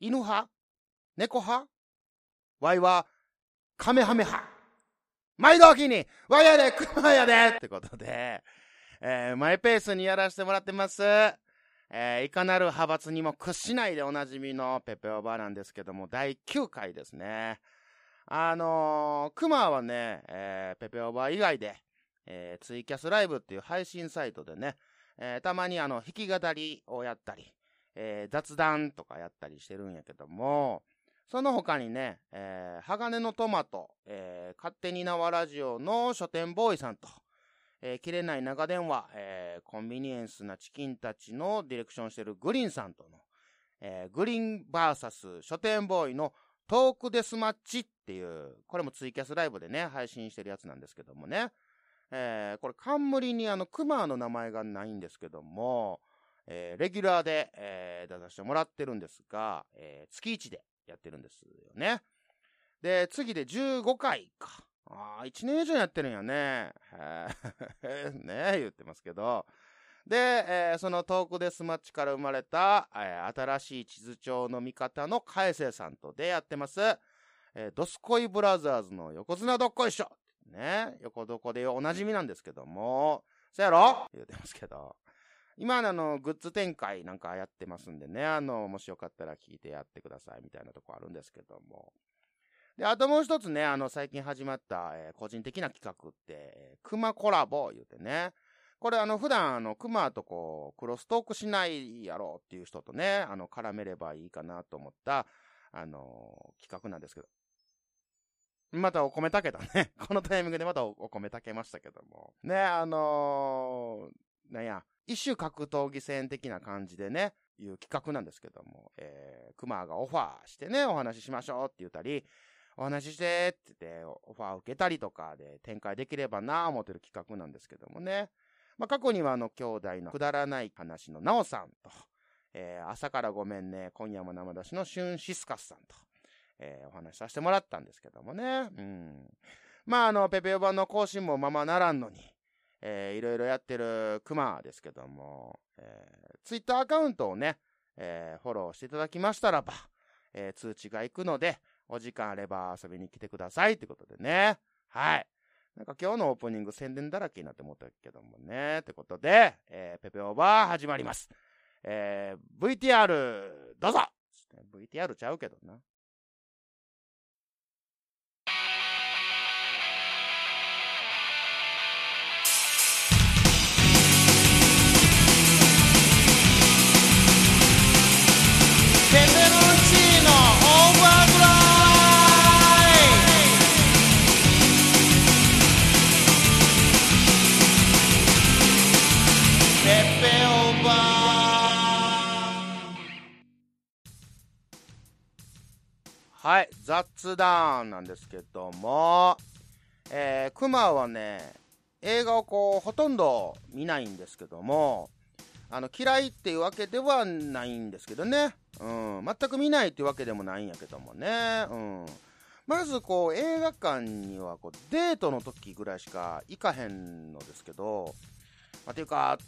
犬派？猫派？ワイは、カメハメ派。毎度おきに、ワイやで、クマやでってことで、えー、マイペースにやらせてもらってます。えー、いかなる派閥にも屈しないでおなじみのペペオバーなんですけども、第9回ですね。あのー、クマはね、えー、ペペオバー以外で、えー、ツイキャスライブっていう配信サイトでね、えー、たまにあの、弾き語りをやったり、えー、雑談とかやったりしてるんやけども、その他にね、えー、鋼のトマト、えー、勝手に縄ラジオの書店ボーイさんと、えー、切れない長電話、えー、コンビニエンスなチキンたちのディレクションしてるグリーンさんとの、えー、グリーンバーサス書店ボーイのトークデスマッチっていう、これもツイキャスライブでね、配信してるやつなんですけどもね。えー、これ冠にあの、クマの名前がないんですけども、えー、レギュラーで、えー、出させてもらってるんですが、えー、月1でやってるんですよね。で、次で15回か。ああ、1年以上やってるんやね。ね言ってますけど。で、えー、そのトークデスマッチから生まれた、えー、新しい地図帳の味方の海星さんとでやってます。えー、ドスコイブラザーズの横綱どっこいしょ。ね。横どこでおなじみなんですけども。そやろ？言うてますけど。今あの、グッズ展開なんかやってますんでね。あの、もしよかったら聞いてやってくださいみたいなとこあるんですけども。で、あともう一つね、あの、最近始まった、えー、個人的な企画って、クマコラボ言うてね。これあの、普段あの、クマとこう、クロストークしないやろうっていう人とね、あの、絡めればいいかなと思った、あのー、企画なんですけど。またお米炊けたね。このタイミングでまたお米炊けましたけども。ね、あのー、なんや、一種格闘技戦的な感じでね、いう企画なんですけども、えー、クマがオファーしてね、お話ししましょうって言ったり、お話ししてって言って、オファーを受けたりとかで展開できればなぁ思ってる企画なんですけどもね。まあ、過去にはあの、兄弟のくだらない話のなおさんと、えー、朝からごめんね、今夜も生出しのシュンシスカスさんと、えー、お話しさせてもらったんですけどもね。うん。まあ、あの、ペペオ版の更新もままならんのに、えー、いろいろやってるクマですけども、えー、ツイッターアカウントをね、えー、フォローしていただきましたらば、えー、通知が行くので、お時間あれば遊びに来てくださいってことでね。はい。なんか今日のオープニング宣伝だらけになって思ったけどもね。ってことで、えー、ペペオーバー始まります。えー、VTR、どうぞ !VTR ちゃうけどな。はい、雑談なんですけども、えー、クマはね、映画をこう、ほとんど見ないんですけども、あの、嫌いっていうわけではないんですけどね。うん、全く見ないっていうわけでもないんやけどもね。うん。まずこう、映画館にはこう、デートの時ぐらいしか行かへんのですけど、まあ、ていうか、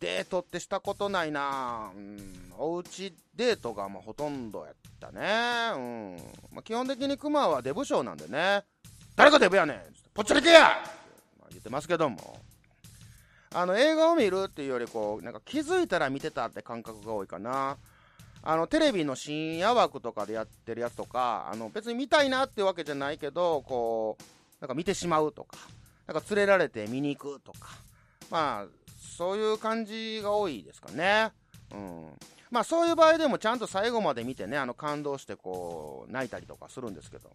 デートってしたことないなうん、おうちデートがまあほとんどやったね。うん。まあ、基本的にクマはデブ賞なんでね。誰がデブやねんぽっちゃりけや、まあ、言ってますけども。あの、映画を見るっていうよりこう、なんか気づいたら見てたって感覚が多いかな。あの、テレビの深夜枠とかでやってるやつとか、あの、別に見たいなってわけじゃないけど、こう、なんか見てしまうとか、なんか連れられて見に行くとか、まあ、そういう感じが多いですかね。うん。まあそういう場合でもちゃんと最後まで見てね、あの感動してこう、泣いたりとかするんですけども。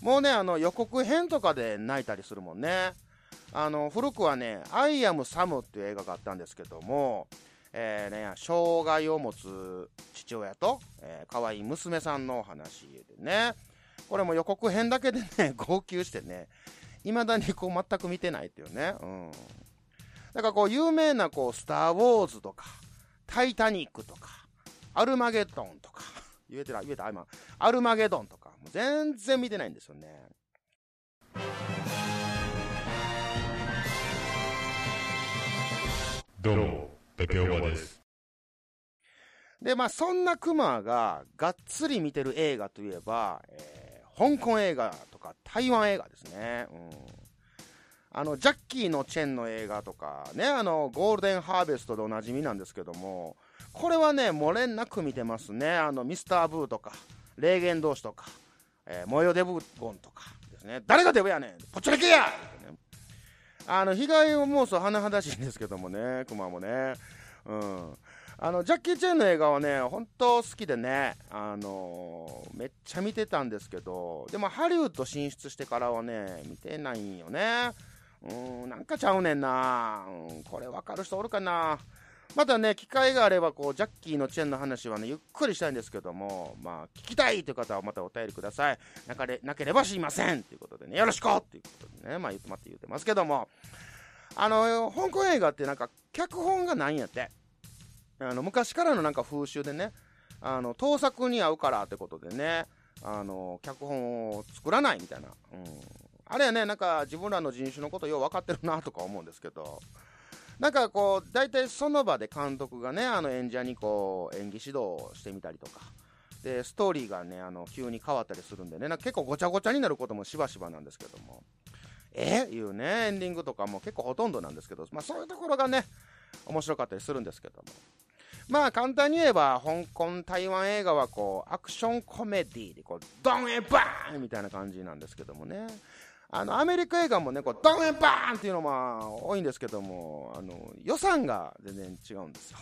もうね、あの予告編とかで泣いたりするもんね。あの、古くはね、アイアムサムっていう映画があったんですけども、えー、ね、障害を持つ父親と、えー、可愛い娘さんのお話でね、これも予告編だけでね、号泣してね、未だにこう全く見てないっていうね、うん。だからこう、有名なこう、スター・ウォーズとか、タイタニックとか、アルマゲドンとか、言えてた、言えた、今、アルマゲドンとか、もう全然見てないんですよね。どうも、ペペオバです。で、まあ、そんなクマががっつり見てる映画といえば、えー、香港映画とか台湾映画ですね。うん。あの、ジャッキーのチェンの映画とか、ね、あの、ゴールデンハーベストでおなじみなんですけども、これはね、漏れなく見てますね。あの、ミスター・ブーとか、霊言同士とか、えー、モヨデブゴンとかですね。誰がデブやねんぽっちょりけや、ね、あの、被害を妄想甚だしいんですけどもね、クマもね。うん。あの、ジャッキー・チェンの映画はね、本当好きでね、あのー、めっちゃ見てたんですけど、でもハリウッド進出してからはね、見てないんよね。うん、なんかちゃうねんな。うん、これわかる人おるかな。またね、機会があれば、こう、ジャッキーのチェンの話はね、ゆっくりしたいんですけども、まあ、聞きたいという方はまたお便りください。なかれなければ知りませんということでね、よろしくということでね、まあ、言ってまって言ってますけども、あの、香港映画ってなんか、脚本がないんやって。あの、昔からのなんか風習でね、あの、盗作に合うからってことでね、あの、脚本を作らないみたいな。うん。あれはね、なんか自分らの人種のことよう分かってるなとか思うんですけど、なんかこう、大体その場で監督がね、あの演者にこう、演技指導してみたりとか、で、ストーリーがね、あの、急に変わったりするんでね、なんか結構ごちゃごちゃになることもしばしばなんですけども、え？いうね、エンディングとかも結構ほとんどなんですけど、まあそういうところがね、面白かったりするんですけども。まあ簡単に言えば、香港、台湾映画はこう、アクションコメディでこう、ドンエバーンみたいな感じなんですけどもね。あの、アメリカ映画もね、こう、ドンエバーンっていうのも多いんですけども、あの、予算が全然違うんですよ。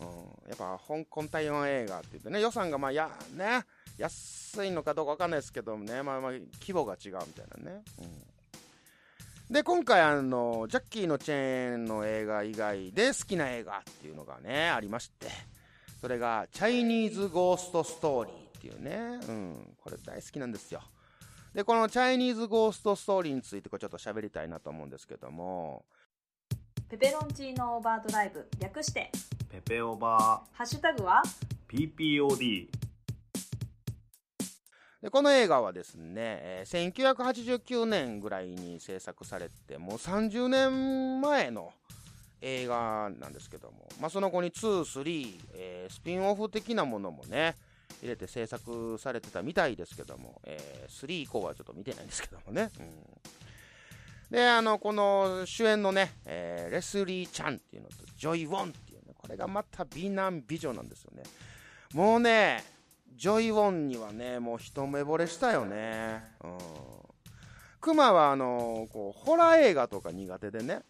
うん、やっぱ香港台湾映画って言ってね、予算がまあや、ね、安いのかどうかわかんないですけどもね、まあまあ規模が違うみたいなね。うん、で、今回あの、ジャッキーのチェーンの映画以外で好きな映画っていうのがね、ありまして、それが、チャイニーズ・ゴースト・ストーリーっていうね、うん、これ大好きなんですよ。で、このチャイニーズゴーストストーリーについてちょっと喋りたいなと思うんですけども、ペペロンチーノオーバードライブ略して。ペペオバ。ハッシュタグは？PPOD でこの映画はですね、えー、1989年ぐらいに制作されてもう30年前の映画なんですけども、まあ、その後に2、3、えー、スピンオフ的なものもね、入れて制作されてたみたいですけども、えー、3以降はちょっと見てないんですけどもね。うん、で、あの、この主演のね、えー、レスリー・チャンっていうのと、ジョイ・ウォンっていうね、これがまた美男美女なんですよね。もうね、ジョイ・ウォンにはね、もう一目惚れしたよね。うん。クマは、あの、こう、ホラー映画とか苦手でね、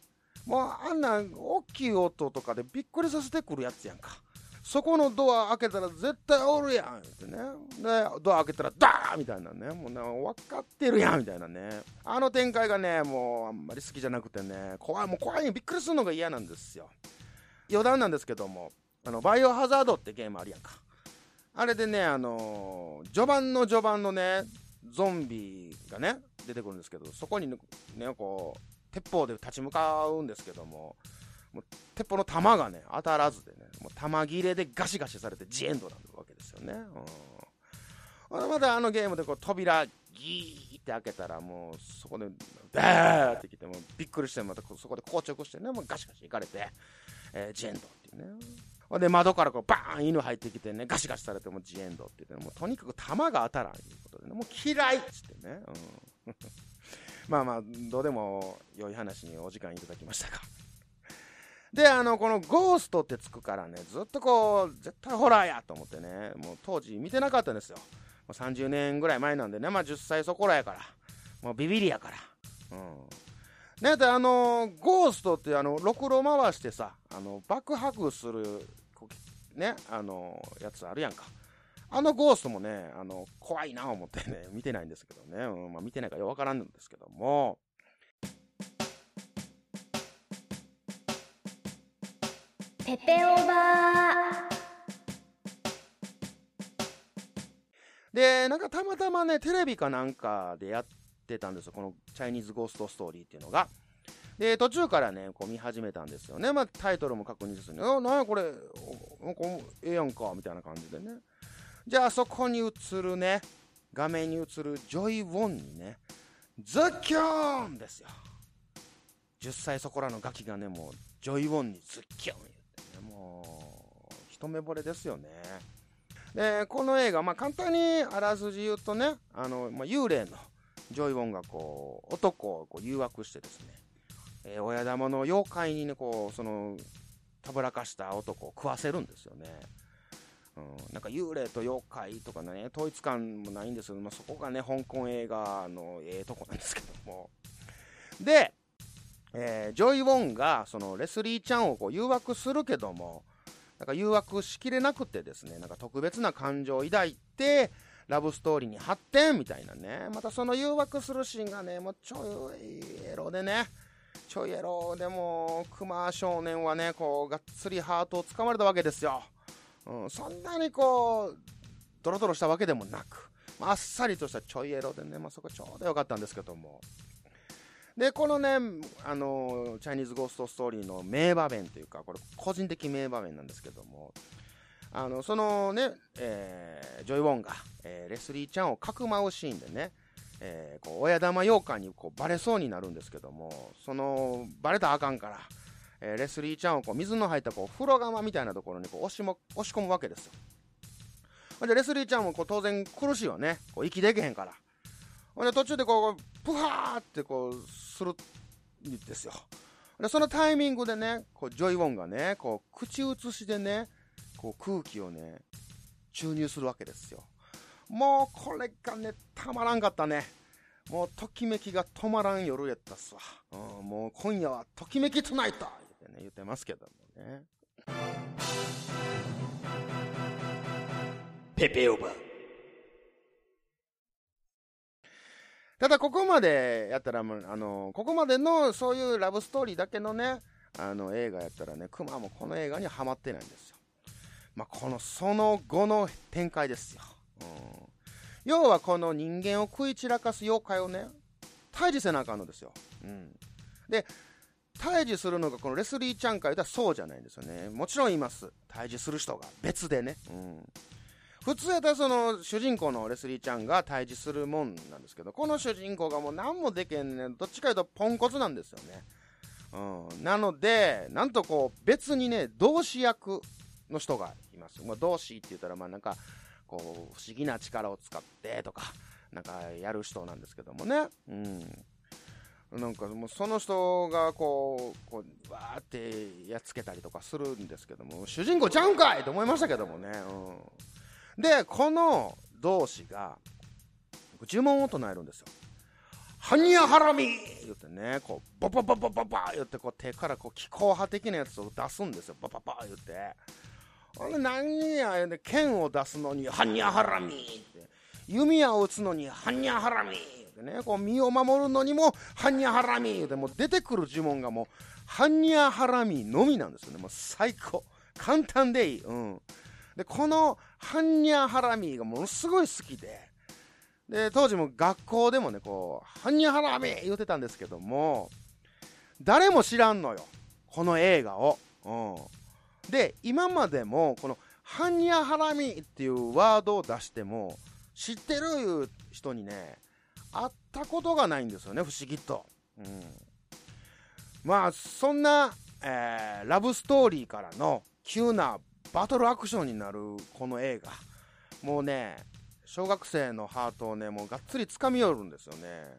もうあんな大きい音とかでびっくりさせてくるやつやんか。そこのドア開けたら絶対おるやんってね。で、ドア開けたらダーみたいなね。もうね、分かってるやんみたいなね。あの展開がね、もうあんまり好きじゃなくてね、怖い、もう怖いびっくりするのが嫌なんですよ。余談なんですけども、あの、バイオハザードってゲームあるやんか。あれでね、あのー、序盤の序盤のね、ゾンビがね、出てくるんですけど、そこにね、こう、鉄砲で立ち向かうんですけども、もう鉄砲の弾がね、当たらずでね、もう弾切れでガシガシされてジエンドなわけですよね。うん、まだあのゲームでこう扉ギーって開けたらもうそこでダーってきてもびっくりしてまたそこで硬直してね、もうガシガシいかれて、えー、ジエンドっていうね。で、窓からこうバーン犬入ってきてね、ガシガシされてもジエンドって言って、もうとにかく弾が当たらんということでね、もう嫌いっつってね。うん、まあまあ、どうでも良い話にお時間いただきましたか。で、あの、このゴーストってつくからね、ずっとこう、絶対ホラーやと思ってね、もう当時見てなかったんですよ。もう30年ぐらい前なんでね、まあ10歳そこらやから、もうビビりやから。うん。ね、で、あの、ゴーストってあの、ろくろ回してさ、あの、爆破する、ね、あの、やつあるやんか。あのゴーストもね、あの、怖いな思ってね、見てないんですけどね、うん、まあ見てないからよわからんんですけども、ペペオーバーで、なんかたまたまね、テレビかなんかでやってたんですよ。このチャイニーズゴーストストーリーっていうのが。で、途中からね、こう見始めたんですよね。まあ、タイトルも確認するね。あ、なんやこれ、なんかええやんか、みたいな感じでね。じゃあそこに映るね、画面に映るジョイ・ウォンにね、ズッキョーンですよ。10歳そこらのガキがね、もう、ジョイ・ウォンにズッキョンもう一目惚れですよね。で、この映画、まあ、簡単にあらすじ言うとね、あの、まあ、幽霊のジョイ・ウォンがこう、男をこう誘惑してですね、えー、親玉の妖怪にね、こう、その、たぶらかした男を食わせるんですよね。うん、なんか幽霊と妖怪とかね、統一感もないんですけど、まあ、そこがね、香港映画のええとこなんですけども。で、えー、ジョイ・ウォンがそのレスリー・チャンをこう誘惑するけども、なんか誘惑しきれなくてですね、なんか特別な感情を抱いて、ラブストーリーに発展みたいなね、またその誘惑するシーンがね、もうちょいエロでね、ちょいエロでも、熊少年はね、こう、がっつりハートをつかまれたわけですよ。うん、そんなにこう、ドロドロしたわけでもなく、まあ、あっさりとしたちょいエロでね、まあ、そこちょうどよかったんですけども。で、このね、あの、チャイニーズゴーストストーリーの名場面というか、これ個人的名場面なんですけども、あの、そのね、えー、ジョイ・ウォンが、えー、レスリー・チャンをかくまうシーンでね、えー、こう親玉妖怪にこうバレそうになるんですけども、その、バレたらあかんから、えー、レスリー・チャンをこう水の入ったこう風呂釜みたいなところにこう押しも押し込むわけですよ。で、レスリー・チャンもこう当然苦しいわね。こう息できへんから。ほんで途中でこう、プハーってこう、するんですよ。で、そのタイミングでね、こう、ジョイ・ウォンがね、こう、口移しでね、こう、空気をね、注入するわけですよ。もう、これがね、たまらんかったね。もう、ときめきが止まらん夜やったっすわ。うん、もう、今夜は、ときめきトゥナイト言ってね、言ってますけどもね。ペペオバ。ただここまでやったら、あの、ここまでのそういうラブストーリーだけのね、あの映画やったらね、クマもこの映画にはハマってないんですよ。まあ、このその後の展開ですよ。うん、要はこの人間を食い散らかす妖怪をね、退治せなあかんのですよ。うん。で、退治するのがこのレスリーちゃんか言ったらそうじゃないんですよね。もちろんいます。退治する人が別でね。うん。普通やったらその主人公のレスリーちゃんが対峙するもんなんですけど、この主人公がもう何もできへんねん。どっちかいうとポンコツなんですよね。うん。なので、なんとこう別にね、同志役の人がいます。まあ、同志って言ったらまあなんか、こう不思議な力を使ってとか、なんかやる人なんですけどもね。うん。なんかもうその人がこう、こう、わーってやっつけたりとかするんですけども、主人公ちゃうんかいと思いましたけどもね。うん。で、この同士が、呪文を唱えるんですよ。ハニヤハラミ言ってね、こう、ババババババ言って、こう手からこう気候派的なやつを出すんですよ。バババ言って。あれ何や、で、剣を出すのに、ハニヤハラミって。弓矢を撃つのに、ハニヤハラミってね、こう身を守るのにも、ハニヤハラミって、もう出てくる呪文がもう、ハニヤハラミのみなんですよね。もう最高。簡単でいい。うん。で、このハンニャハラミがものすごい好きで、で、当時も学校でもね、こう、ハンニャハラミ言ってたんですけども、誰も知らんのよ。この映画を。うん。で、今までも、この、ハンニャハラミっていうワードを出しても、知ってるいう人にね、会ったことがないんですよね、不思議と。うん。まあ、そんな、えー、ラブストーリーからの急なバトルアクションになるこの映画。もうね、小学生のハートをね、もうがっつり掴み寄るんですよね。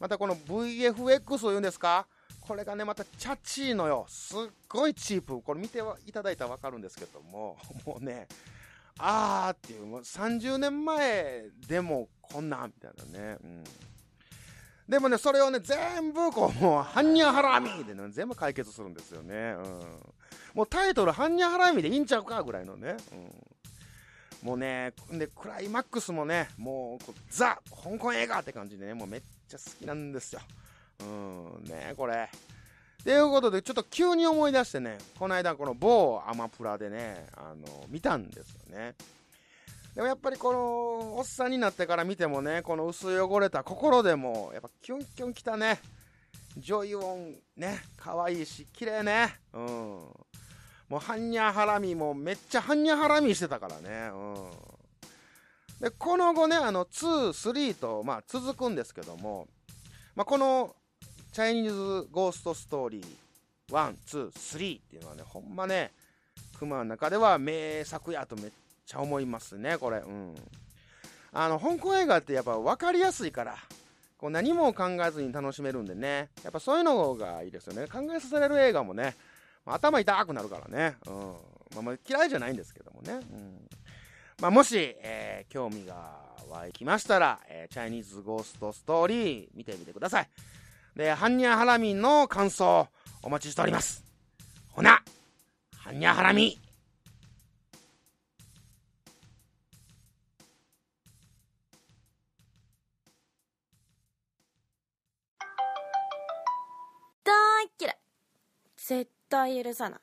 またこの VFX を言うんですか？これがね、またチャチーのよ。すっごいチープ。これ見ていただいたらわかるんですけども、もうね、あーっていう、もう30年前でもこんなみたいなね。うん。でもね、それをね、全部こう、もう、ハンニャハラミでね、全部解決するんですよね。うん。もうタイトル、ハンニャハラミでいいんちゃうかぐらいのね。うん。もうね、で、クライマックスもね、もう、ザ・香港映画って感じでね、もうめっちゃ好きなんですよ。うん、ね、これ。ということで、ちょっと急に思い出してね、この間、この某アマプラでね、あの、見たんですよね。でもやっぱりこの、おっさんになってから見てもね、この薄汚れた心でも、やっぱキュンキュンきたね。ジョイオン、ね、可愛いし、綺麗ね。うん。もう、ハンニャハラミもめっちゃハンニャハラミしてたからね。うん。で、この後ね、あの、2、3と、まあ、続くんですけども、まあ、この、チャイニーズゴーストストーリー、1、2、3っていうのはね、ほんまね、熊の中では名作やとめっちゃ思いますね、これ。うん。あの、香港映画ってやっぱ分かりやすいから、こう何も考えずに楽しめるんでね、やっぱそういうのがいいですよね。考えさせられる映画もね、まあ頭痛くなるからね。うん。まあ、まあ嫌いじゃないんですけどもね。うん。まあ、もし、えー興味が湧きましたら、えーチャイニーズゴーストストーリー見てみてください。で、ハンニャハラミの感想お待ちしております。ほな、ハンニャハラミ対許さない。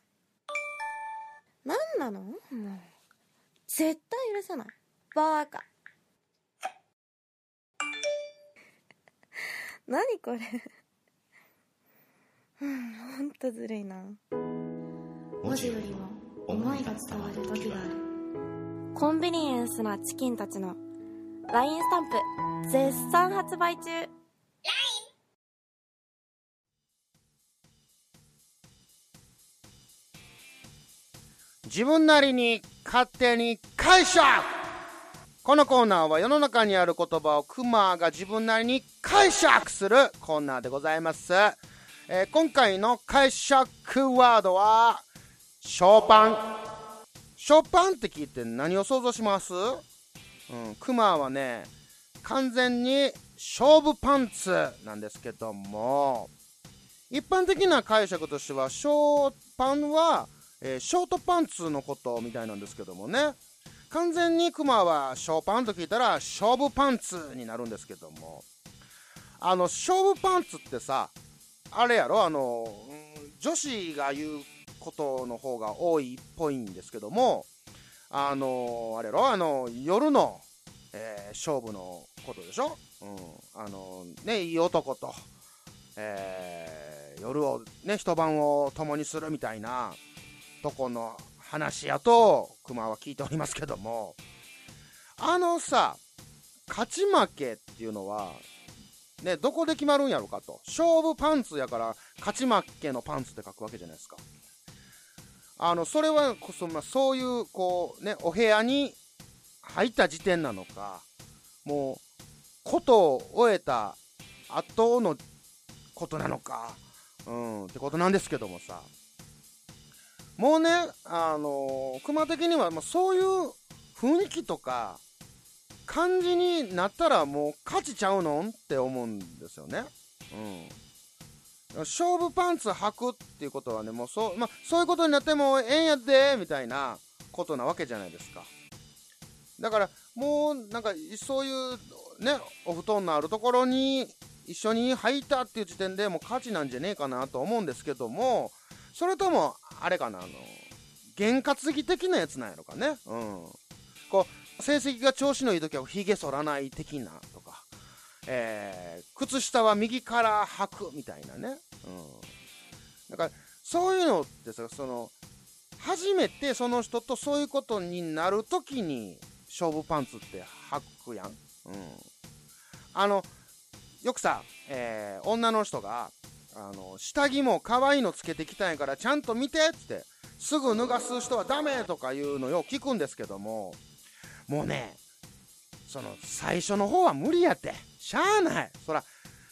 何なの？もう絶対許さない。バカ。何これ？うんほんとずるいな。文字よりも思いが伝わる時がある。コンビニエンスなチキンたちの LINE スタンプ絶賛発売中自分なりに勝手に解釈このコーナーは世の中にある言葉をクマが自分なりに解釈するコーナーでございます。えー今回の解釈ワードは、ショーパン。ショーパンって聞いて何を想像します？うん、クマはね、完全に勝負パンツなんですけども、一般的な解釈としては、ショーパンは、えーショートパンツのことみたいなんですけどもね。完全にクマはショーパンと聞いたら勝負パンツになるんですけども。あの勝負パンツってさあれやろ？あの、女子が言うことの方が多いっぽいんですけども。あのあれやろ？あの夜の、えー勝負のことでしょ、うん、あのねいい男と、えー夜をね一晩を共にするみたいな。とこの話やと熊は聞いておりますけども。あのさ勝ち負けっていうのはねどこで決まるんやろかと。勝負パンツやから勝ち負けのパンツって書くわけじゃないですか。あのそれはそ、まあ、そういうこうねお部屋に入った時点なのかもうことを終えた後のことなのかうんってことなんですけどもさ。もうね、あのー、熊的には、まあ、そういう雰囲気とか、感じになったらもう勝ちちゃうのんって思うんですよね。うん。勝負パンツ履くっていうことはね、もうそう、まあ、そういうことになってもええんやで、みたいなことなわけじゃないですか。だから、もう、なんか、そういう、ね、お布団のあるところに一緒に履いたっていう時点でもう勝ちなんじゃねえかなと思うんですけども、それとも、あれかな、あの、験担ぎ的なやつなんやろかね。うん。こう、成績が調子のいい時はひげ剃らない的なとか、えー、靴下は右から履くみたいなね。うん。だから、そういうのってさ、その、初めてその人とそういうことになるときに、勝負パンツって履くやん。うん。あの、よくさ、えー、女の人が、あの、下着も可愛いのつけてきたんやからちゃんと見てっつって、すぐ脱がす人はダメとかいうのよ聞くんですけども、もうね、その最初の方は無理やって。しゃあない。そら、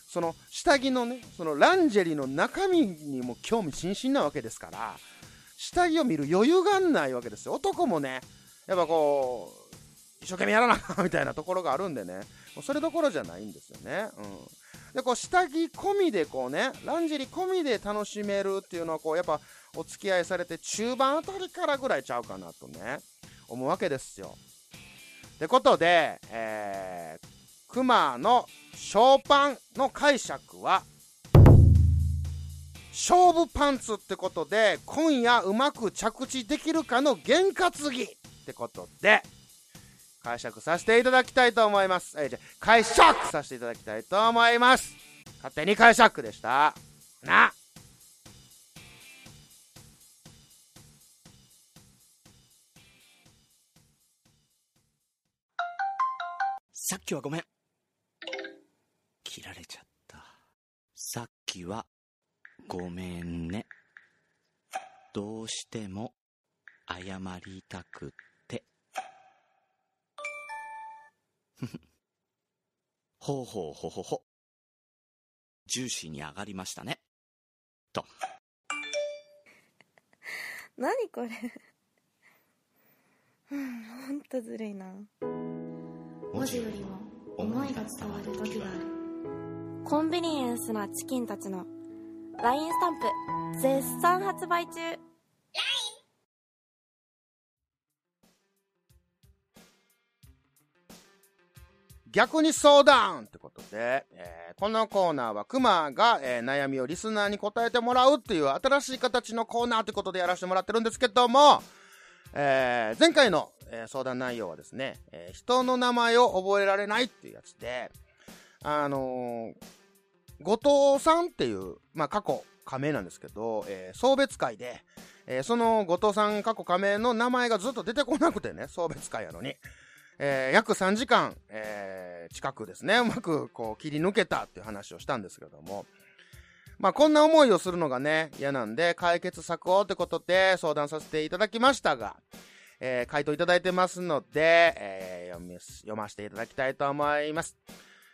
その下着のね、そのランジェリーの中身にも興味津々なわけですから、下着を見る余裕がないわけですよ。男もね、やっぱこう、一生懸命やらなみたいなところがあるんでね、それどころじゃないんですよね。うん。で、こう、下着込みでこうね、ランジェリー込みで楽しめるっていうのは、こう、やっぱ、お付き合いされて中盤あたりからぐらいちゃうかなとね、思うわけですよ。ってことで、えー、クマのショーパンの解釈は、勝負パンツってことで、今夜うまく着地できるかの験担ぎってことで、解釈させていただきたいと思います。えーじゃ解釈させていただきたいと思います。勝手に解釈でした。な。さっきはごめん。切られちゃった。さっきは、ごめんね。どうしても、謝りたくて。ほうほうほほほ。ジューシーに上がりましたね。と。何これうんほんとずるいな文字よりも思いが伝わる時があるコンビニエンスなチキンたちの LINE スタンプ絶賛発売中逆に相談ってことで、えーこのコーナーはクマが、えー悩みをリスナーに答えてもらうっていう新しい形のコーナーってことでやらせてもらってるんですけども、えー前回の、えー相談内容はですね、えー人の名前を覚えられないっていうやつで、あの後藤さんっていう、まあ過去仮名なんですけど、えー送別会で、えーその後藤さん過去仮名の名前がずっと出てこなくてね、送別会やのに。えー約3時間、えー近くですね、うまくこう切り抜けたっていう話をしたんですけども、まあこんな思いをするのがね、嫌なんで解決策をってことで相談させていただきましたが、えー回答いただいてますので、えー読み読ませていただきたいと思います。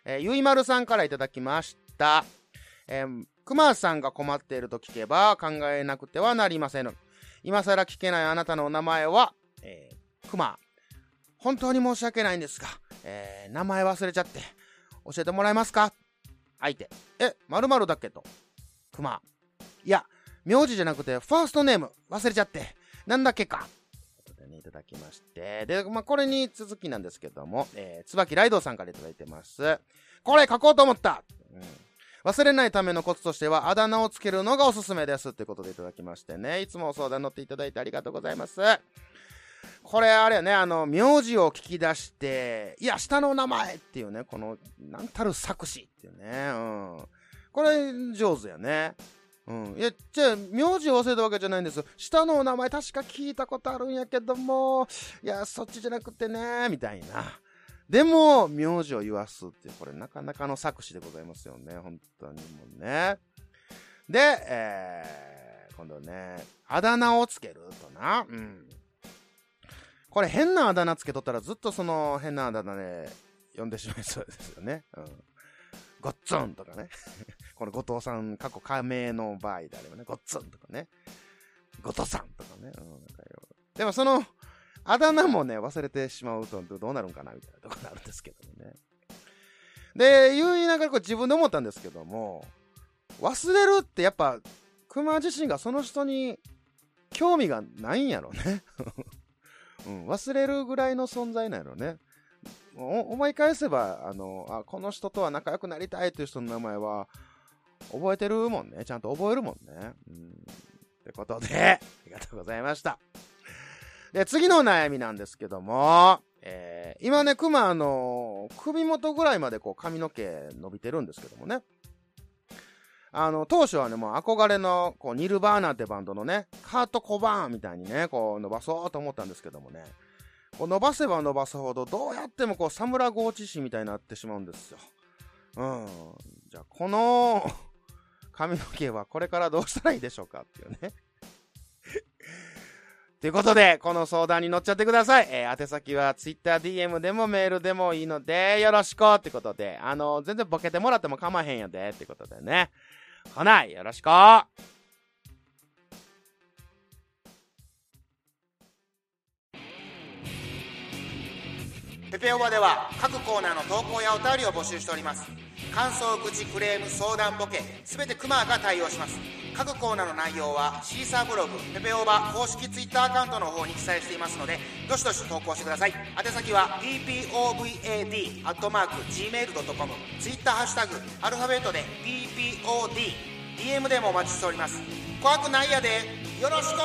えーゆいまるさんからいただきました。えー、くまさんが困っていると聞けば考えなくてはなりません。今更聞けないあなたのお名前は、えー、くま。本当に申し訳ないんですが、えー、名前忘れちゃって、教えてもらえますか？相手。え、〇〇だっけと。くま。いや、名字じゃなくて、ファーストネーム、忘れちゃって、なんだっけか。ということでね、いただきまして。で、まあ、これに続きなんですけども、えー、椿ライドさんからいただいてます。これ書こうと思った、うん忘れないためのコツとしては、あだ名をつけるのがおすすめです。ってことでいただきましてね。いつもお相談乗っていただいてありがとうございます。これあれやね、あの、名字を聞き出して、いや、下の名前っていうね、この、なんたる作詞っていうね、うん。これ、上手やね。うん。いや、じゃあ、名字を忘れたわけじゃないんですよ。下のお名前確か聞いたことあるんやけども、いや、そっちじゃなくてね、みたいな。でも、名字を言わすっていう、これなかなかの作詞でございますよね。本当にもうね。で、えー、今度ね、あだ名をつけるとな。うん。これ変なあだ名つけとったらずっとその変なあだ名で呼んでしまいそうですよね。うん。ごっつんとかね。この後藤さん過去仮名の場合であればね、ごっつんとかね。後藤さんとかね。うん、なんかでもその、あだ名もね、忘れてしまうとどうなるんかなみたいなところあるんですけどもね。で、言いながらこれ自分で思ったんですけども、忘れるってやっぱ、熊自身がその人に興味がないんやろね。うん、忘れるぐらいの存在なんやろね。思い返せば、あの、あ、この人とは仲良くなりたいという人の名前は、覚えてるもんね。ちゃんと覚えるもんね。うん。ってことで、ありがとうございました。で、次の悩みなんですけども、えー、今ね、熊、あの、首元ぐらいまでこう髪の毛伸びてるんですけどもね。あの、当初はね、もう憧れの、こう、ニルバーナってバンドのね、カート・コバーンみたいにね、こう、伸ばそうと思ったんですけどもね、こう伸ばせば伸ばすほど、どうやってもこう、サムラゴーチ師みたいになってしまうんですよ。うん。じゃあ、この、髪の毛はこれからどうしたらいいでしょうかっていうね。ということで、この相談に乗っちゃってください。えー、宛先は TwitterDM でもメールでもいいので、よろしくってことで、あの、全然ボケてもらっても構わへんやで、ってことでね。ほな、よろしく。ペペオバでは各コーナーの投稿やお便りを募集しております。感想口クレーム相談ボケすべてクマが対応します。各コーナーの内容はシーサーブログペペオバ公式ツイッターアカウントの方に記載していますのでどしどし投稿してください。宛先は ppobad.gmail.com ツイッターハッシュタグアルファベットで ppod DM でもお待ちしております。怖くないやで。よろしく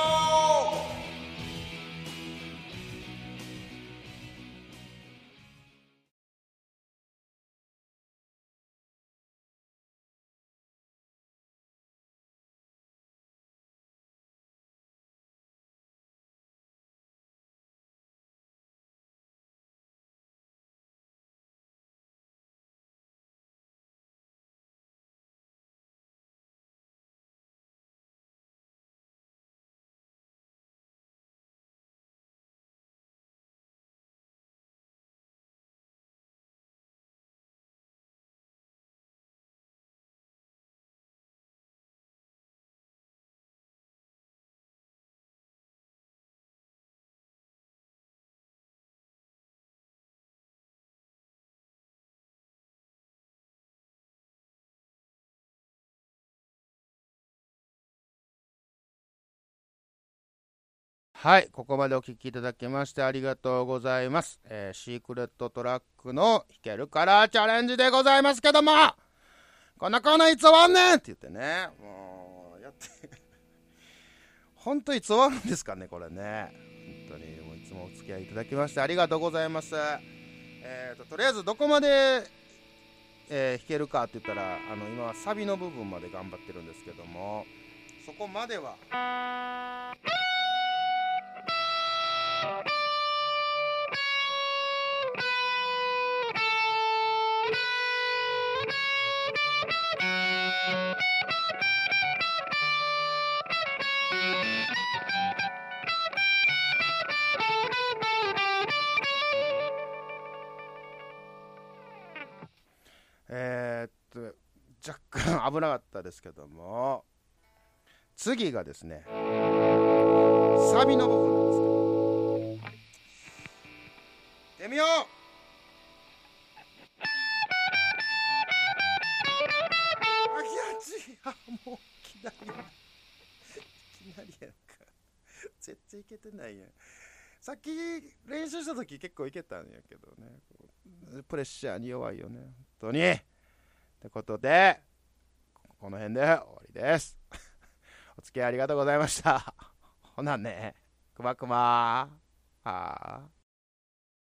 はい、ここまでお聞きいただきましてありがとうございます。えーシークレットトラックの弾けるカラーチャレンジでございますけども、このコーナーいつ終わんねんって言ってね、もう、やって、本当いつ終わるんですかね、これね。本当に、もういつもお付き合いいただきましてありがとうございます。えーと、とりあえずどこまで、えー弾けるかって言ったら、あの、今はサビの部分まで頑張ってるんですけども、そこまでは、えっと、若干危なかったですけども、次がですね、サビの部分なんですけど、みようあ、きやちあ、もう、いきなりや。いきなりやんか。絶対いけてないやん。さっき練習した時結構いけたんやけどね。プレッシャーに弱いよね。本当に。ってことで、この辺で終わりです。お付き合いありがとうございました。ほなね、くまくま。はあ。